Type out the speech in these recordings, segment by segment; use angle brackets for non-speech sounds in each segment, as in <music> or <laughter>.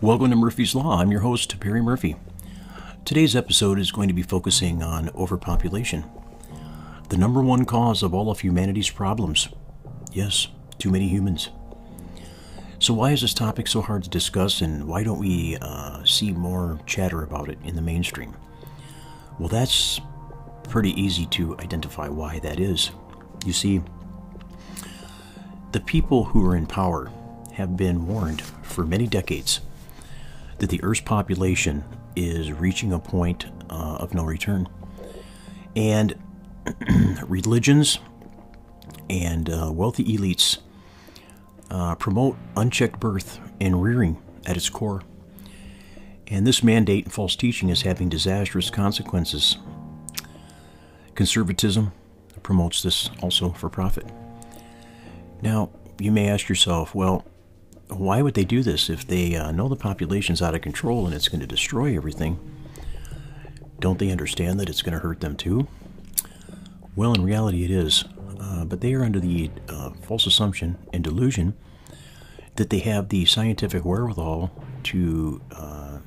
Welcome to Murphy's Law. I'm your host, Perry Murphy. Today's episode is going to be focusing on overpopulation, the number one cause of all of humanity's problems. Yes, too many humans. So, why is this topic so hard to discuss, and why don't we uh, see more chatter about it in the mainstream? Well, that's pretty easy to identify why that is. You see, the people who are in power have been warned for many decades that the Earth's population is reaching a point uh, of no return. And <clears throat> religions and uh, wealthy elites uh, promote unchecked birth and rearing at its core. And this mandate and false teaching is having disastrous consequences. Conservatism promotes this also for profit. Now, you may ask yourself, well, why would they do this if they uh, know the population's out of control and it's going to destroy everything? Don't they understand that it's going to hurt them too? Well, in reality, it is. Uh, but they are under the uh, false assumption and delusion that they have the scientific wherewithal to uh,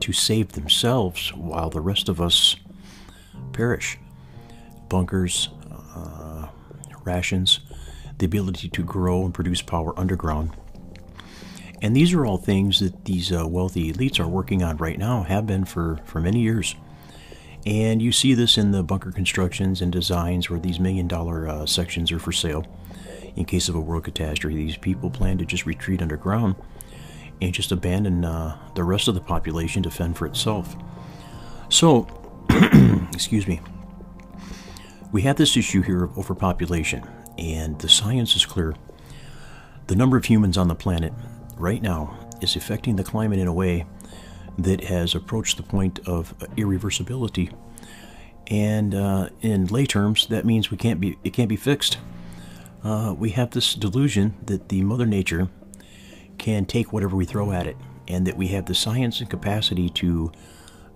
to save themselves while the rest of us perish. Bunkers, uh, rations, the ability to grow and produce power underground and these are all things that these uh, wealthy elites are working on right now, have been for, for many years. And you see this in the bunker constructions and designs where these million dollar uh, sections are for sale. In case of a world catastrophe, these people plan to just retreat underground and just abandon uh, the rest of the population to fend for itself. So, <clears throat> excuse me, we have this issue here of overpopulation, and the science is clear. The number of humans on the planet right now is affecting the climate in a way that has approached the point of irreversibility. And uh, in lay terms, that means we can't be it can't be fixed. Uh, we have this delusion that the Mother Nature can take whatever we throw at it, and that we have the science and capacity to,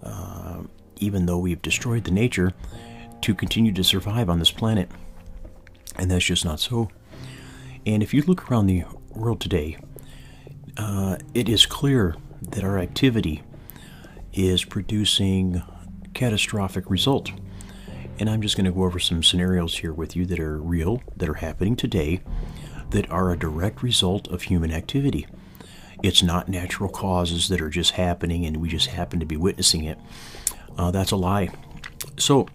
uh, even though we've destroyed the nature, to continue to survive on this planet. And that's just not so. And if you look around the world today, uh, it is clear that our activity is producing catastrophic result. And I'm just going to go over some scenarios here with you that are real, that are happening today, that are a direct result of human activity. It's not natural causes that are just happening and we just happen to be witnessing it. Uh, that's a lie. So,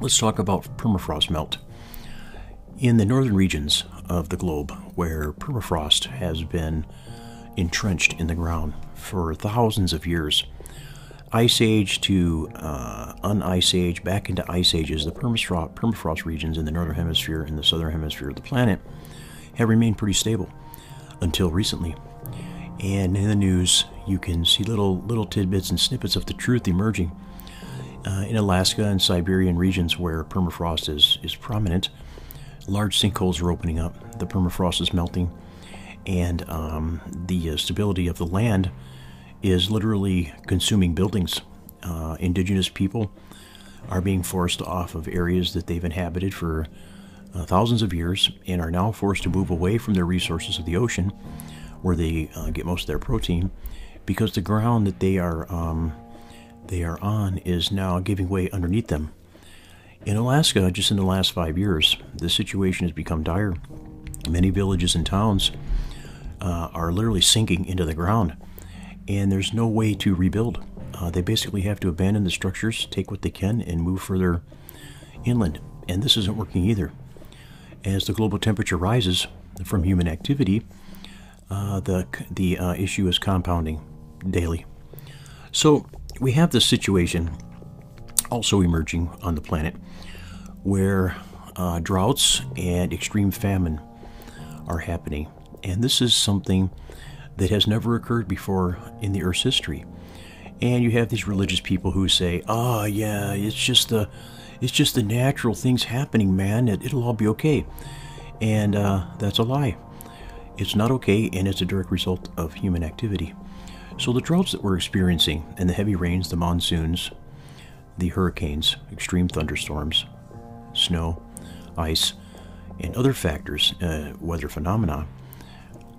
let's talk about permafrost melt. In the northern regions of the globe, where permafrost has been entrenched in the ground for thousands of years. Ice Age to uh, un-ice age, back into ice ages, the permafrost, permafrost regions in the northern hemisphere and the southern hemisphere of the planet have remained pretty stable until recently. And in the news, you can see little little tidbits and snippets of the truth emerging. Uh, in Alaska and Siberian regions where permafrost is, is prominent, large sinkholes are opening up. The permafrost is melting and um, the uh, stability of the land is literally consuming buildings. Uh, indigenous people are being forced off of areas that they've inhabited for uh, thousands of years and are now forced to move away from their resources of the ocean where they uh, get most of their protein because the ground that they are um, they are on is now giving way underneath them. In Alaska, just in the last five years, the situation has become dire. Many villages and towns uh, are literally sinking into the ground, and there's no way to rebuild. Uh, they basically have to abandon the structures, take what they can, and move further inland. And this isn't working either. As the global temperature rises from human activity, uh, the the uh, issue is compounding daily. So we have this situation also emerging on the planet where uh, droughts and extreme famine are happening. And this is something that has never occurred before in the Earth's history. And you have these religious people who say, "Oh, yeah, it's just the, it's just the natural things happening, man. It, will all be okay." And uh, that's a lie. It's not okay, and it's a direct result of human activity. So the droughts that we're experiencing, and the heavy rains, the monsoons, the hurricanes, extreme thunderstorms, snow, ice, and other factors, uh, weather phenomena,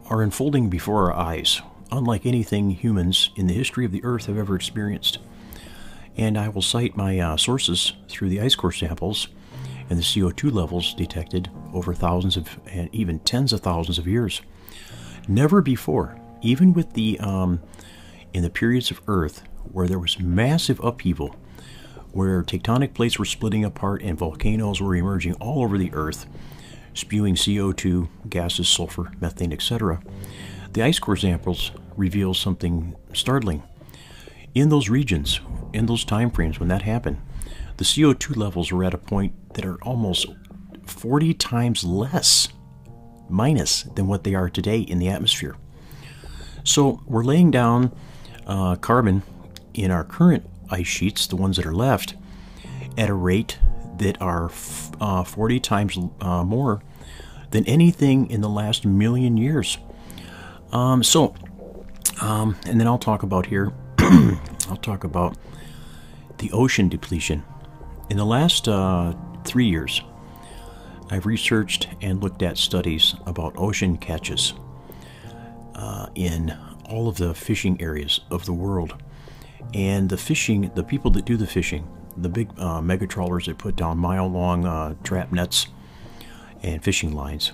are unfolding before our eyes unlike anything humans in the history of the Earth have ever experienced. And I will cite my uh, sources through the ice core samples and the CO2 levels detected over thousands of and even tens of thousands of years. Never before, even with the um, in the periods of Earth where there was massive upheaval, where tectonic plates were splitting apart and volcanoes were emerging all over the Earth, spewing CO2, gases, sulfur, methane, etc. The ice core samples reveal something startling. In those regions, in those time frames when that happened, the CO2 levels were at a point that are almost 40 times less minus than what they are today in the atmosphere. So we're laying down uh, carbon in our current ice sheets, the ones that are left, at a rate that are uh, 40 times uh, more than anything in the last million years. Um, so, um, and then I'll talk about here, <clears throat> I'll talk about the ocean depletion. In the last uh, three years, I've researched and looked at studies about ocean catches uh, in all of the fishing areas of the world. And the fishing, the people that do the fishing, the big uh, mega trawlers that put down mile long uh, trap nets and fishing lines,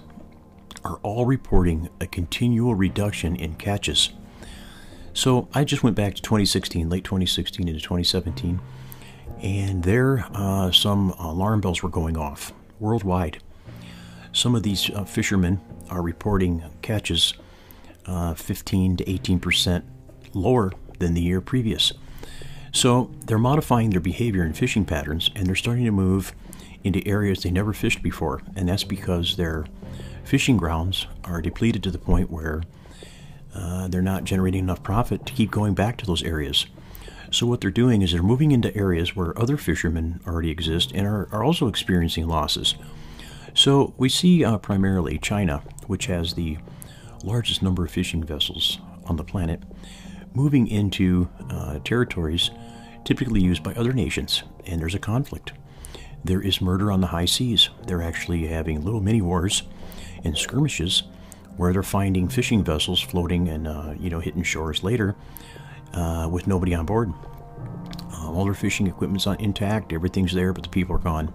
are all reporting a continual reduction in catches. So I just went back to 2016, late 2016 into 2017 and there uh, some alarm bells were going off worldwide. Some of these uh, fishermen are reporting catches uh, 15 to 18 percent lower than the year previous. So they're modifying their behavior and fishing patterns, and they're starting to move into areas they never fished before, and that's because their fishing grounds are depleted to the point where uh, they're not generating enough profit to keep going back to those areas. So what they're doing is they're moving into areas where other fishermen already exist and are, are also experiencing losses. So we see uh, primarily China, which has the largest number of fishing vessels on the planet, moving into uh, territories typically used by other nations, and there's a conflict. There is murder on the high seas. They're actually having little mini wars and skirmishes where they're finding fishing vessels floating and uh, you know hitting shores later uh, with nobody on board. Uh, all their fishing equipment's intact, everything's there, but the people are gone.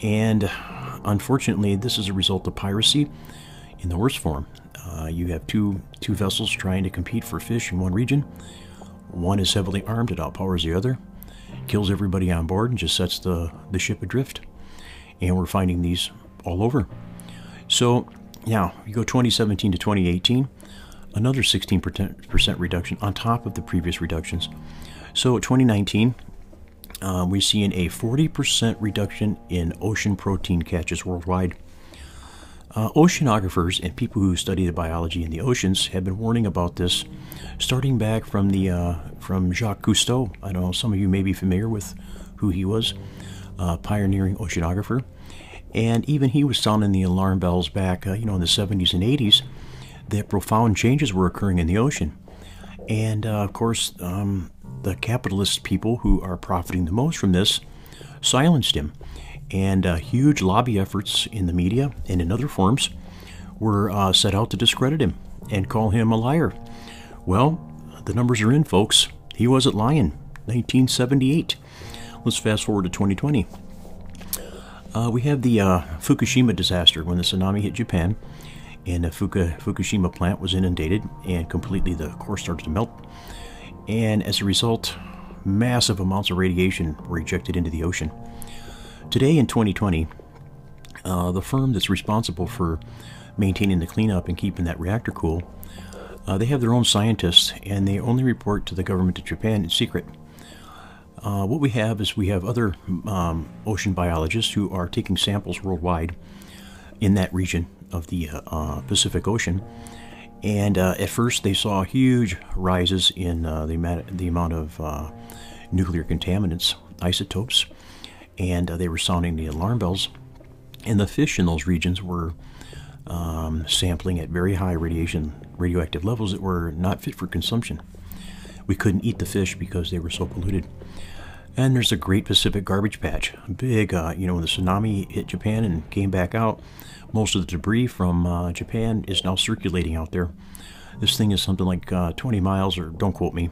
And unfortunately, this is a result of piracy in the worst form. Uh, you have two two vessels trying to compete for fish in one region. One is heavily armed; it outpowers the other, kills everybody on board, and just sets the the ship adrift. And we're finding these all over. So, now you go 2017 to 2018 another 16% reduction on top of the previous reductions. So 2019, uh, we're seeing a 40% reduction in ocean protein catches worldwide. Uh, oceanographers and people who study the biology in the oceans have been warning about this, starting back from the uh, from Jacques Cousteau. I don't know some of you may be familiar with who he was, uh, pioneering oceanographer, and even he was sounding the alarm bells back, uh, you know, in the 70s and 80s that profound changes were occurring in the ocean. And uh, of course, um, the capitalist people who are profiting the most from this silenced him. And uh, huge lobby efforts in the media and in other forms were uh, set out to discredit him and call him a liar. Well, the numbers are in, folks. He wasn't lying. 1978. Let's fast forward to 2020. Uh, we have the uh, Fukushima disaster when the tsunami hit Japan and the Fuka, Fukushima plant was inundated and completely the core started to melt. And as a result, massive amounts of radiation were ejected into the ocean. Today in 2020, uh, the firm that's responsible for maintaining the cleanup and keeping that reactor cool, uh, they have their own scientists and they only report to the government of Japan in secret. Uh, what we have is we have other um, ocean biologists who are taking samples worldwide in that region of the uh, uh, Pacific Ocean. And uh, at first, they saw huge rises in the, amount, the amount of nuclear contaminants, isotopes, and uh, they were sounding the alarm bells. And the fish in those regions were um, sampling at very high radiation, radioactive levels that were not fit for consumption. We couldn't eat the fish because they were so polluted. And there's a Great Pacific Garbage Patch. Big, uh, you know, when the tsunami hit Japan and came back out, most of the debris from uh, Japan is now circulating out there. This thing is something like uh, 20 miles, or don't quote me.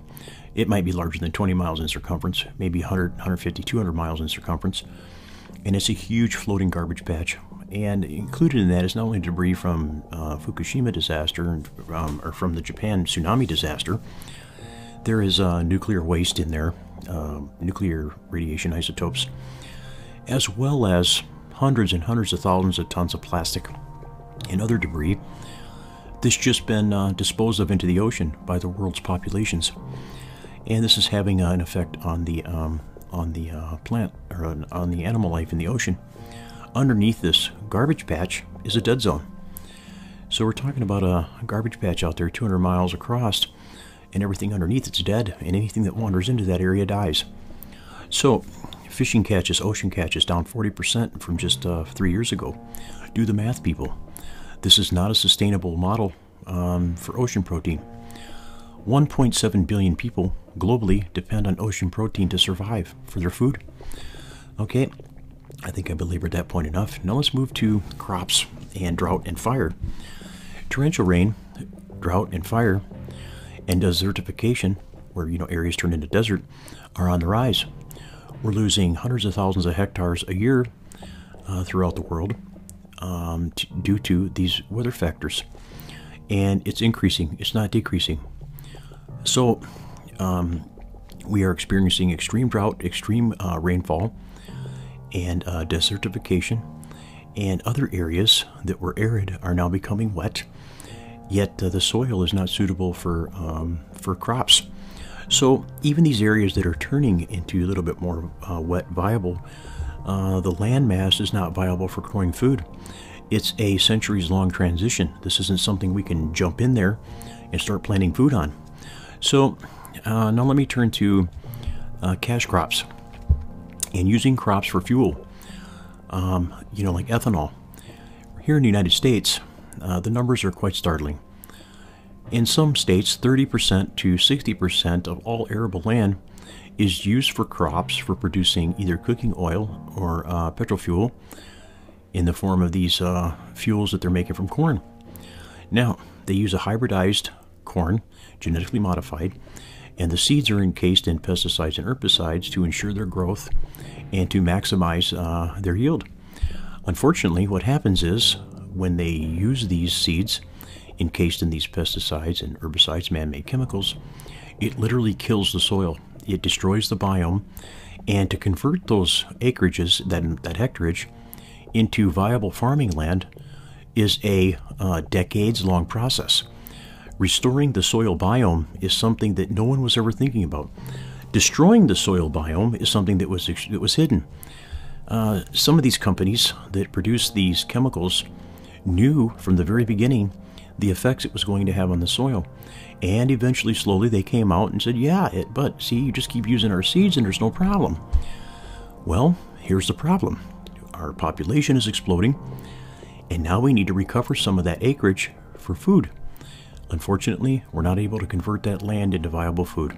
It might be larger than 20 miles in circumference, maybe 100, 150, 200 miles in circumference. And it's a huge floating garbage patch. And included in that is not only debris from uh, Fukushima disaster um, or from the Japan tsunami disaster, there is uh, nuclear waste in there, uh, nuclear radiation isotopes, as well as hundreds and hundreds of thousands of tons of plastic and other debris that's just been uh, disposed of into the ocean by the world's populations. And this is having an effect on the um, on the uh, plant or on, on the animal life in the ocean. Underneath this garbage patch is a dead zone. So we're talking about a garbage patch out there 200 miles across, and everything underneath it's dead, and anything that wanders into that area dies. So fishing catches, ocean catches down 40% from just uh, three years ago. Do the math, people. This is not a sustainable model um, for ocean protein. 1.7 billion people globally depend on ocean protein to survive for their food. Okay, I think I belabored that point enough. Now let's move to crops and drought and fire. Torrential rain, drought and fire, and desertification, where you know areas turn into desert, are on the rise. We're losing hundreds of thousands of hectares a year uh, throughout the world um, t- due to these weather factors, and it's increasing. It's not decreasing. So, um, we are experiencing extreme drought, extreme uh, rainfall, and uh, desertification, and other areas that were arid are now becoming wet. Yet uh, the soil is not suitable for um, for crops. So even these areas that are turning into a little bit more uh, wet viable, uh, the land mass is not viable for growing food. It's a centuries long transition. This isn't something we can jump in there and start planting food on. So uh, now let me turn to uh, cash crops and using crops for fuel. Um, you know, like ethanol. Here in the United States, uh, the numbers are quite startling. In some states, 30% to 60% of all arable land is used for crops for producing either cooking oil or uh, petrol fuel in the form of these uh, fuels that they're making from corn. Now, they use a hybridized corn, genetically modified, and the seeds are encased in pesticides and herbicides to ensure their growth and to maximize uh, their yield. Unfortunately, what happens is when they use these seeds encased in these pesticides and herbicides, man made chemicals, it literally kills the soil. It destroys the biome. And to convert those acreages, that, that hectareage, into viable farming land is a uh, decades long process. Restoring the soil biome is something that no one was ever thinking about. Destroying the soil biome is something that was that was hidden. Uh, some of these companies that produce these chemicals knew from the very beginning the effects it was going to have on the soil. And eventually, slowly, they came out and said, Yeah, it, but see, you just keep using our seeds and there's no problem. Well, here's the problem our population is exploding, and now we need to recover some of that acreage for food. Unfortunately, we're not able to convert that land into viable food.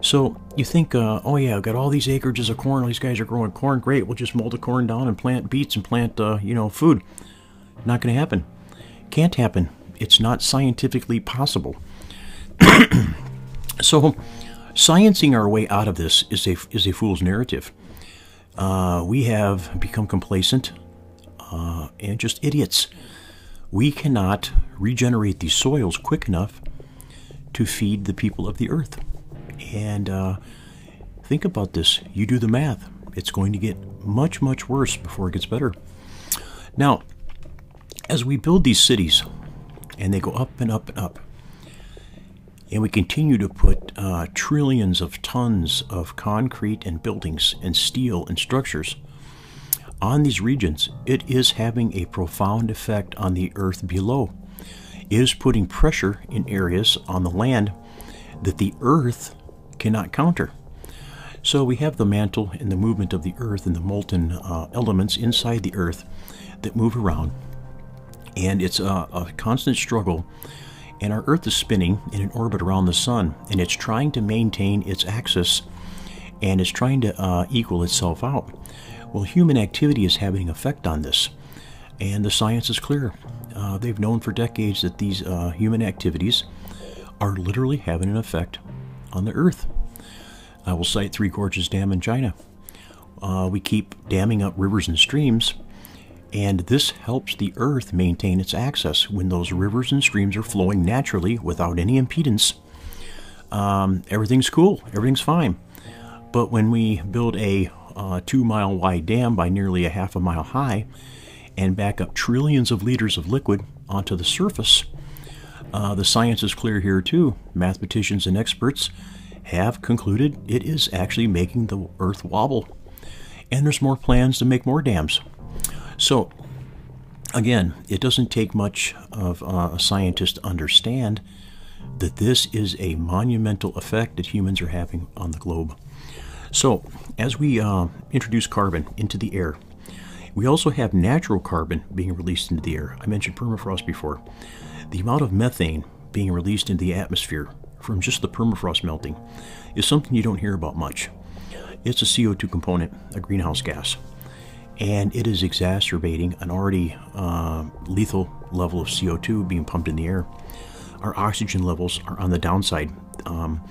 So you think, uh, oh yeah, I've got all these acreages of corn. All these guys are growing corn. Great, we'll just mold the corn down and plant beets and plant, uh, you know, food. Not going to happen. Can't happen. It's not scientifically possible. <coughs> so, sciencing our way out of this is a is a fool's narrative. Uh, we have become complacent uh, and just idiots. We cannot regenerate these soils quick enough to feed the people of the earth. And uh, think about this. You do the math. It's going to get much, much worse before it gets better. Now, as we build these cities, and they go up and up and up, and we continue to put uh, trillions of tons of concrete and buildings and steel and structures on these regions, it is having a profound effect on the earth below. It is putting pressure in areas on the land that the earth cannot counter. So we have the mantle and the movement of the earth and the molten uh, elements inside the earth that move around. And it's a, a constant struggle and our Earth is spinning in an orbit around the Sun, and it's trying to maintain its axis and it's trying to uh, equal itself out. Well, human activity is having an effect on this, and the science is clear. Uh, they've known for decades that these uh, human activities are literally having an effect on the earth. I will cite Three Gorges Dam in China. Uh, we keep damming up rivers and streams, and this helps the earth maintain its axis when those rivers and streams are flowing naturally without any impedance. Um, everything's cool, everything's fine. But when we build a uh, two mile wide dam by nearly a half a mile high and back up trillions of liters of liquid onto the surface, uh, the science is clear here too. Mathematicians and experts have concluded it is actually making the earth wobble. And there's more plans to make more dams. So, again, it doesn't take much of uh, a scientist to understand that this is a monumental effect that humans are having on the globe. So, as we uh, introduce carbon into the air, we also have natural carbon being released into the air. I mentioned permafrost before. The amount of methane being released into the atmosphere from just the permafrost melting is something you don't hear about much. It's a CO2 component, a greenhouse gas, and it is exacerbating an already uh, lethal level of CO2 being pumped in the air. Our oxygen levels are on the downside. Um,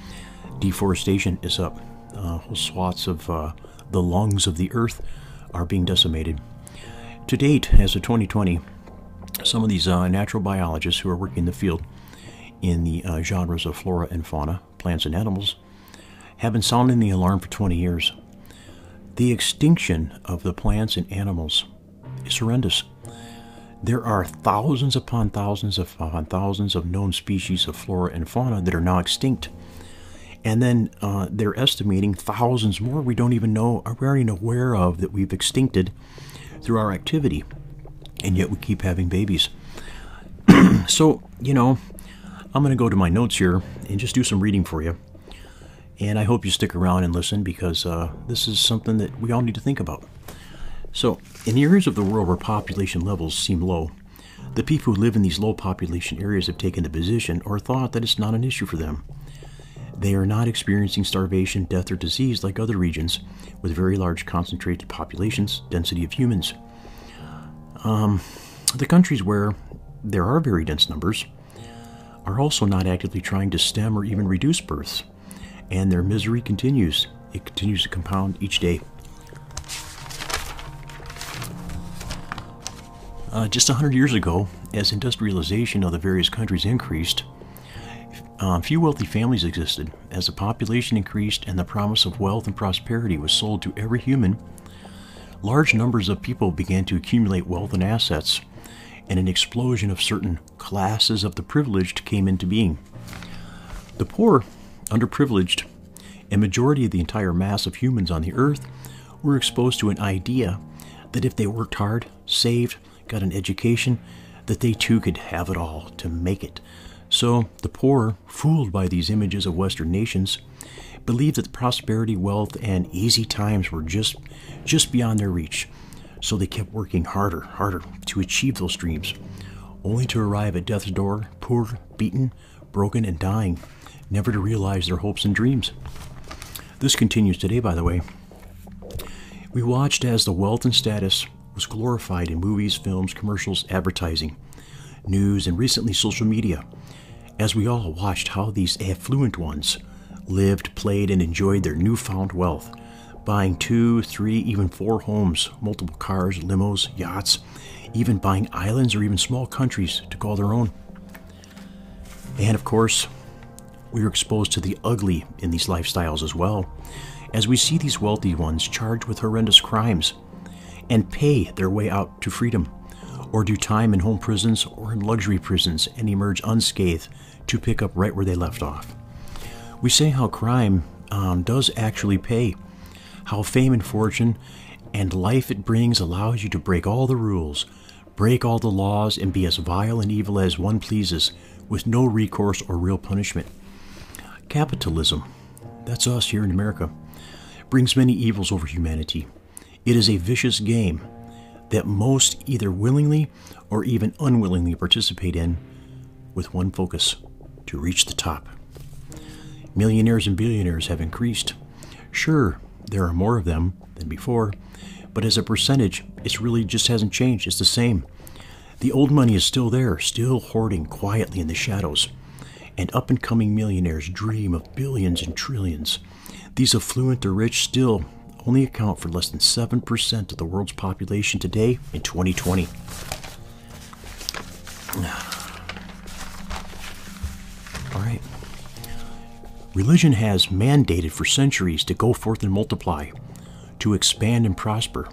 deforestation is up. Uh, whole swaths of uh, the lungs of the earth are being decimated. To date, as of 2020, some of these uh, natural biologists who are working in the field in the uh, genres of flora and fauna, plants and animals, have been sounding the alarm for 20 years. The extinction of the plants and animals is horrendous. There are thousands upon thousands upon thousands of known species of flora and fauna that are now extinct. And then uh, they're estimating thousands more we don't even know, we aren't aware of that we've extincted through our activity and yet we keep having babies. <clears throat> so, you know, I'm going to go to my notes here and just do some reading for you. And I hope you stick around and listen because uh, this is something that we all need to think about. So, in the areas of the world where population levels seem low, the people who live in these low population areas have taken the position or thought that it's not an issue for them. They are not experiencing starvation, death, or disease like other regions with very large concentrated populations, density of humans. Um, the countries where there are very dense numbers are also not actively trying to stem or even reduce births, and their misery continues. It continues to compound each day. Uh, just 100 years ago, as industrialization of the various countries increased, uh, few wealthy families existed. As the population increased and the promise of wealth and prosperity was sold to every human, large numbers of people began to accumulate wealth and assets, and an explosion of certain classes of the privileged came into being. The poor, underprivileged, and majority of the entire mass of humans on the earth were exposed to an idea that if they worked hard, saved, got an education, that they too could have it all to make it. So the poor, fooled by these images of Western nations, believed that prosperity, wealth, and easy times were just, just beyond their reach. So they kept working harder, harder to achieve those dreams, only to arrive at death's door, poor, beaten, broken, and dying, never to realize their hopes and dreams. This continues today, by the way. We watched as the wealth and status was glorified in movies, films, commercials, advertising, news, and recently social media, as we all watched how these affluent ones lived, played, and enjoyed their newfound wealth, buying two, three, even four homes, multiple cars, limos, yachts, even buying islands or even small countries to call their own. And of course, we are exposed to the ugly in these lifestyles as well, as we see these wealthy ones charged with horrendous crimes and pay their way out to freedom, or do time in home prisons or in luxury prisons and emerge unscathed to pick up right where they left off we say how crime um, does actually pay, how fame and fortune and life it brings allows you to break all the rules, break all the laws, and be as vile and evil as one pleases, with no recourse or real punishment. Capitalism, that's us here in America, brings many evils over humanity. It is a vicious game that most either willingly or even unwillingly participate in with one focus to reach the top. Millionaires and billionaires have increased. Sure, there are more of them than before, but as a percentage, it really just hasn't changed. It's the same. The old money is still there, still hoarding quietly in the shadows. and up and coming millionaires dream of billions and trillions. These affluent or rich still only account for less than 7% of the world's population today in 2020. All right. Religion has mandated for centuries to go forth and multiply, to expand and prosper,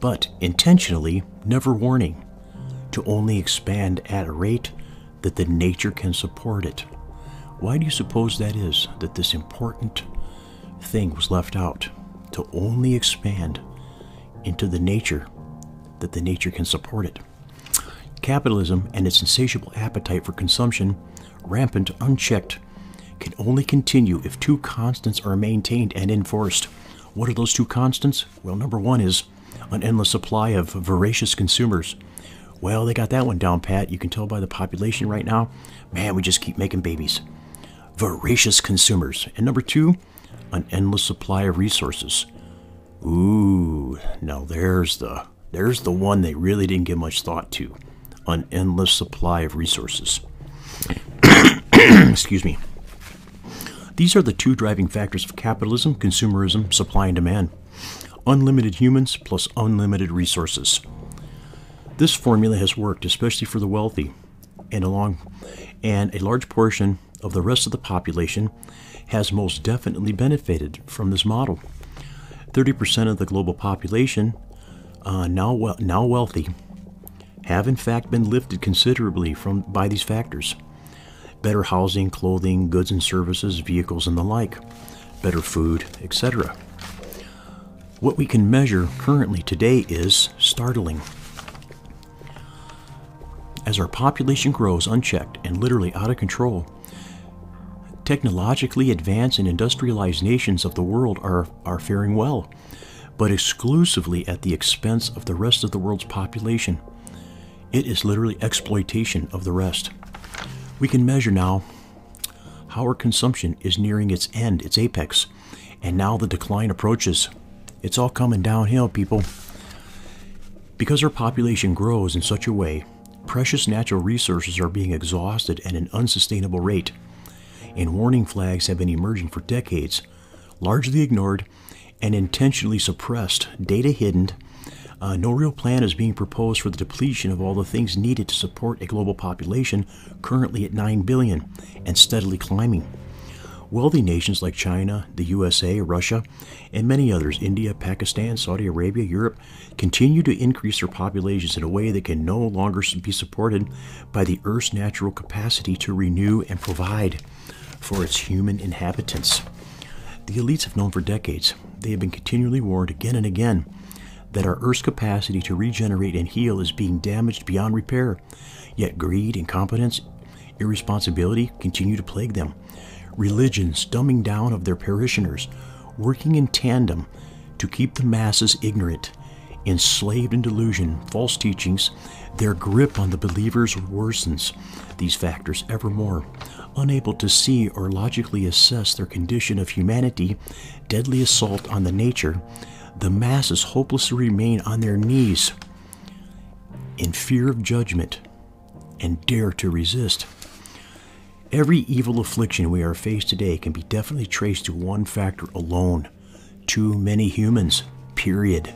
but intentionally never warning to only expand at a rate that the nature can support it. Why do you suppose that is, that this important thing was left out? To only expand into the nature that the nature can support it. Capitalism and its insatiable appetite for consumption, rampant, unchecked, can only continue if two constants are maintained and enforced. What are those two constants? Well, number one is an endless supply of voracious consumers. Well, they got that one down pat. You can tell by the population right now. Man, we just keep making babies. Voracious consumers. And number two, an endless supply of resources. Ooh, now there's the there's the one they really didn't give much thought to. An endless supply of resources. <coughs> Excuse me. These are the two driving factors of capitalism, consumerism, supply and demand. Unlimited humans plus unlimited resources. This formula has worked, especially for the wealthy, and along and a large portion of the rest of the population has most definitely benefited from this model. 30% of the global population, uh, now we- now wealthy, have in fact been lifted considerably from by these factors. Better housing, clothing, goods and services, vehicles and the like, better food, etc. What we can measure currently today is startling. As our population grows unchecked and literally out of control, technologically advanced and industrialized nations of the world are, are faring well, but exclusively at the expense of the rest of the world's population. It is literally exploitation of the rest. We can measure now how our consumption is nearing its end, its apex, and now the decline approaches. It's all coming downhill, people. Because our population grows in such a way, precious natural resources are being exhausted at an unsustainable rate, and warning flags have been emerging for decades, largely ignored and intentionally suppressed, data hidden. Uh, no real plan is being proposed for the depletion of all the things needed to support a global population currently at 9 billion and steadily climbing. Wealthy nations like China, the USA, Russia, and many others, India, Pakistan, Saudi Arabia, Europe, continue to increase their populations in a way that can no longer be supported by the Earth's natural capacity to renew and provide for its human inhabitants. The elites have known for decades, they have been continually warned again and again that our Earth's capacity to regenerate and heal is being damaged beyond repair. Yet greed, incompetence, irresponsibility continue to plague them. Religions dumbing down of their parishioners, working in tandem to keep the masses ignorant, enslaved in delusion, false teachings, their grip on the believers worsens these factors evermore. Unable to see or logically assess their condition of humanity, deadly assault on the nature, the masses hopelessly remain on their knees in fear of judgment and dare to resist. Every evil affliction we are faced today can be definitely traced to one factor alone too many humans, period.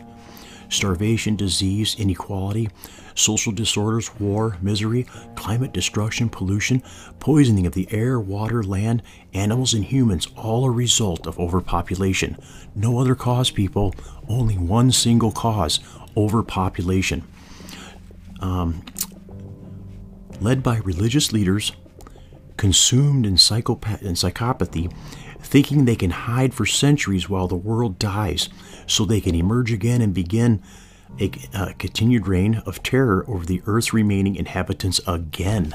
Starvation, disease, inequality, social disorders, war, misery, climate destruction, pollution, poisoning of the air, water, land, animals, and humans, all a result of overpopulation. No other cause, people, only one single cause overpopulation. Um, led by religious leaders, consumed in, psychopath- in psychopathy, thinking they can hide for centuries while the world dies so they can emerge again and begin a uh, continued reign of terror over the earth's remaining inhabitants again.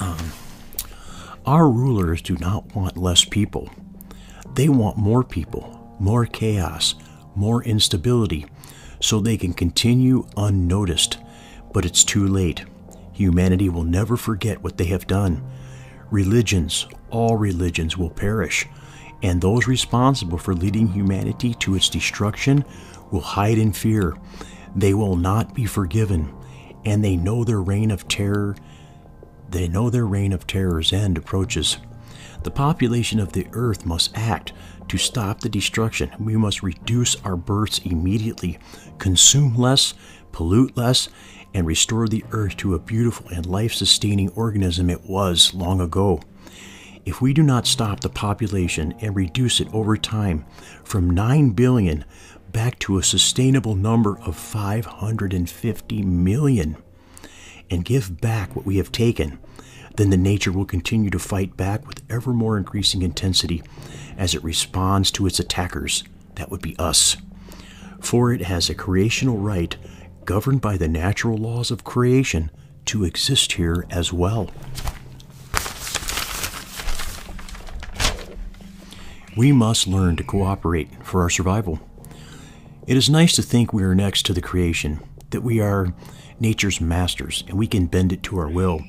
Um, our rulers do not want less people. They want more people, more chaos, more instability, so they can continue unnoticed. But it's too late. Humanity will never forget what they have done. Religions, all religions, will perish, and those responsible for leading humanity to its destruction will hide in fear. They will not be forgiven, and they know their reign of terror They know their reign of terror's end approaches. The population of the earth must act to stop the destruction. We must reduce our births immediately, consume less, pollute less, and restore the earth to a beautiful and life sustaining organism it was long ago. If we do not stop the population and reduce it over time from 9 billion back to a sustainable number of 550 million and give back what we have taken, then the nature will continue to fight back with ever more increasing intensity as it responds to its attackers. That would be us. For it has a creational right, governed by the natural laws of creation, to exist here as well. We must learn to cooperate for our survival. It is nice to think we are next to the creation, that we are nature's masters and we can bend it to our will,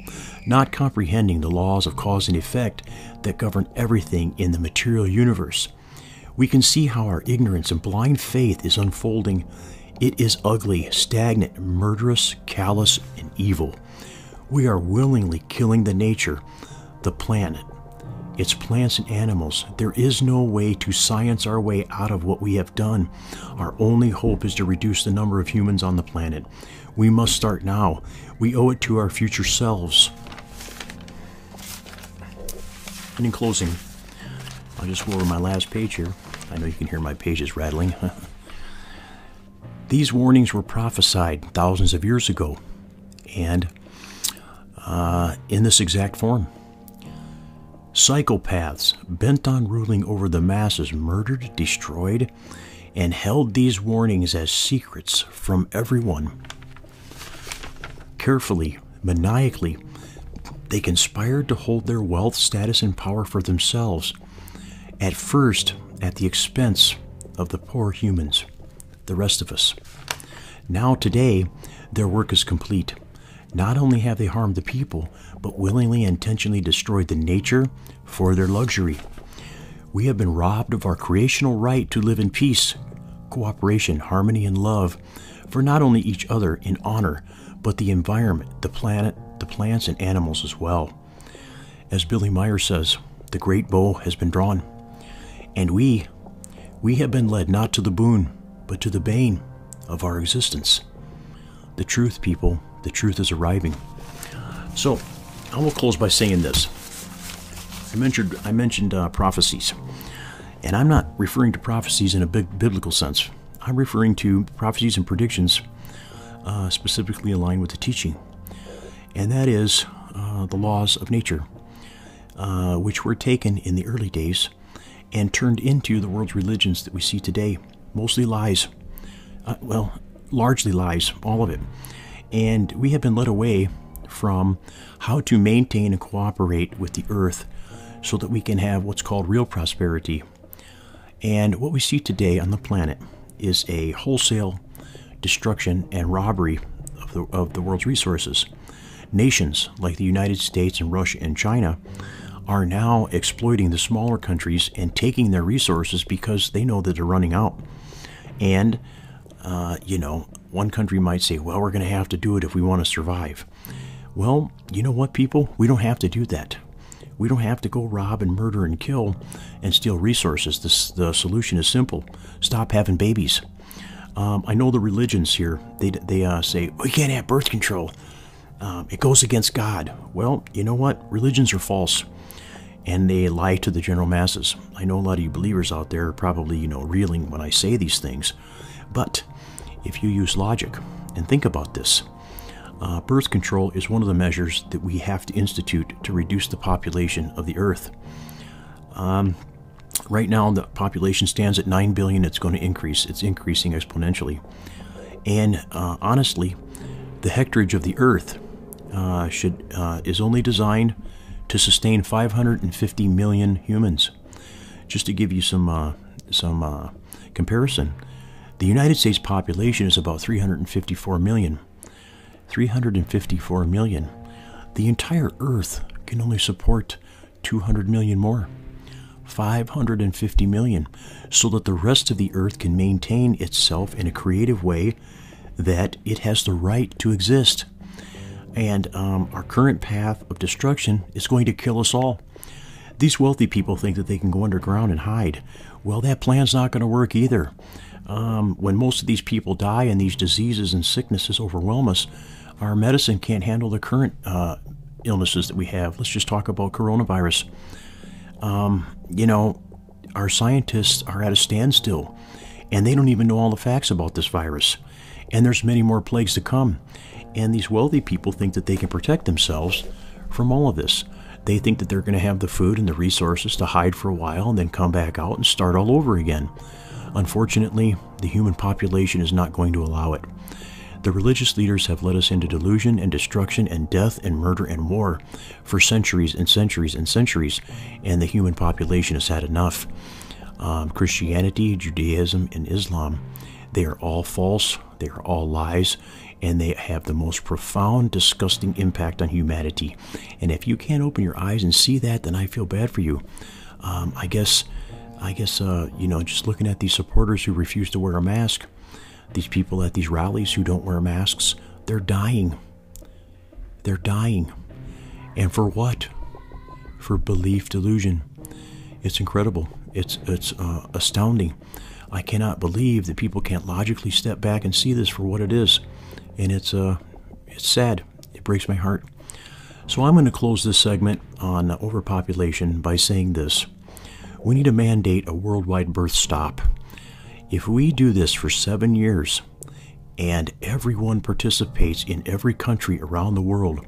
not comprehending the laws of cause and effect that govern everything in the material universe. We can see how our ignorance and blind faith is unfolding. It is ugly, stagnant, murderous, callous, and evil. We are willingly killing the nature, the planet, its plants and animals. There is no way to science our way out of what we have done. Our only hope is to reduce the number of humans on the planet. We must start now. We owe it to our future selves. And in closing, I'll just go over my last page here. I know you can hear my pages rattling. <laughs> These warnings were prophesied thousands of years ago, and uh, in this exact form. Psychopaths bent on ruling over the masses murdered, destroyed, and held these warnings as secrets from everyone. Carefully, maniacally, they conspired to hold their wealth, status, and power for themselves, at first at the expense of the poor humans, the rest of us. Now, today, their work is complete. Not only have they harmed the people, but willingly and intentionally destroyed the nature for their luxury. We have been robbed of our creational right to live in peace, cooperation, harmony, and love for not only each other in honor, but the environment, the planet, the plants, and animals as well. As Billy Meier says, the great bow has been drawn, and we, we have been led not to the boon, but to the bane of our existence. The truth, people, the truth is arriving. So, I will close by saying this. I mentioned I mentioned uh, prophecies, and I'm not referring to prophecies in a big biblical sense. I'm referring to prophecies and predictions uh, specifically aligned with the teaching, and that is uh, the laws of nature, uh, which were taken in the early days and turned into the world's religions that we see today. Mostly lies. Uh, well, largely lies, all of it. And we have been led away from how to maintain and cooperate with the earth so that we can have what's called real prosperity. And what we see today on the planet is a wholesale destruction and robbery of the, of the world's resources. Nations like the United States and Russia and China are now exploiting the smaller countries and taking their resources because they know that they're running out. And, uh, you know, one country might say, well, we're going to have to do it if we want to survive. Well, you know what, people? We don't have to do that. We don't have to go rob and murder and kill and steal resources. The solution is simple stop having babies. Um, I know the religions here, they, they uh, say, we can't have birth control. Um, it goes against God. Well, you know what? Religions are false and they lie to the general masses. I know a lot of you believers out there are probably, you know, reeling when I say these things. But if you use logic and think about this, uh, birth control is one of the measures that we have to institute to reduce the population of the Earth. Um, right now, the population stands at 9 billion. It's going to increase, it's increasing exponentially. And uh, honestly, the hectarage of the Earth uh, should uh, is only designed to sustain 550 million humans. Just to give you some uh, some uh, comparison, the United States population is about 354 million. 354 million. The entire Earth can only support 200 million more. 550 million, so that the rest of the Earth can maintain itself in a creative way that it has the right to exist. And um, our current path of destruction is going to kill us all. These wealthy people think that they can go underground and hide. Well, that plan's not going to work either. Um, when most of these people die and these diseases and sicknesses overwhelm us, our medicine can't handle the current uh, illnesses that we have. Let's just talk about coronavirus. Um, you know, our scientists are at a standstill and they don't even know all the facts about this virus. And there's many more plagues to come. And these wealthy people think that they can protect themselves from all of this. They think that they're going to have the food and the resources to hide for a while and then come back out and start all over again. Unfortunately, the human population is not going to allow it. The religious leaders have led us into delusion and destruction and death and murder and war for centuries and centuries and centuries, and the human population has had enough. Um, Christianity, Judaism, and Islam, they are all false, they are all lies, and they have the most profound, disgusting impact on humanity. And if you can't open your eyes and see that, then I feel bad for you. Um, I guess, I guess, uh, you know, just looking at these supporters who refuse to wear a mask, these people at these rallies who don't wear masks, they're dying. They're dying. And for what? For belief delusion. It's incredible. It's it's uh, astounding. I cannot believe that people can't logically step back and see this for what it is, and it's uh it's sad. It breaks my heart. So I'm going to close this segment on overpopulation by saying this: we need to mandate a worldwide birth stop. If we do this for seven years, and everyone participates in every country around the world,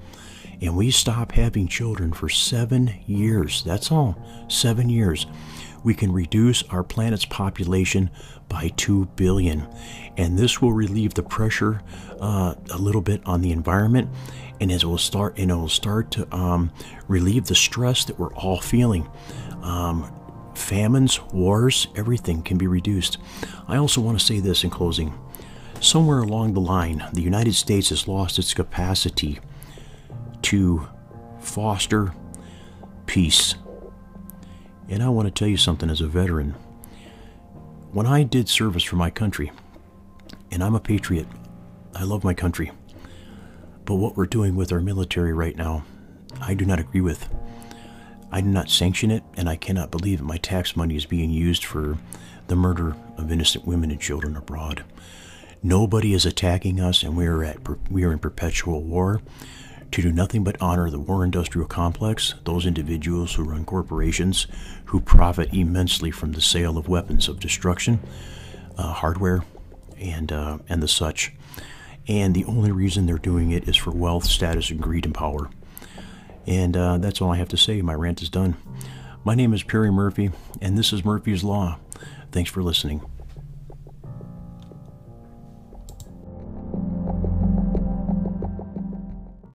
and we stop having children for seven years, that's all, seven years, we can reduce our planet's population by 2 billion. And this will relieve the pressure uh, a little bit on the environment and it will start and it will start to um, relieve the stress that we're all feeling. Um, famines, wars, everything can be reduced. I also want to say this in closing. Somewhere along the line, the United States has lost its capacity to foster peace. And I want to tell you something as a veteran. When I did service for my country, and I'm a patriot, I love my country. But what we're doing with our military right now, I do not agree with. I do not sanction it, and I cannot believe that my tax money is being used for the murder of innocent women and children abroad. Nobody is attacking us, and we are at we are in perpetual war to do nothing but honor the war industrial complex, those individuals who run corporations who profit immensely from the sale of weapons of destruction, uh, hardware, and uh, and the such. And the only reason they're doing it is for wealth, status, and greed and power. And uh, that's all I have to say. My rant is done. My name is Perry Murphy, and this is Murphy's Law. Thanks for listening.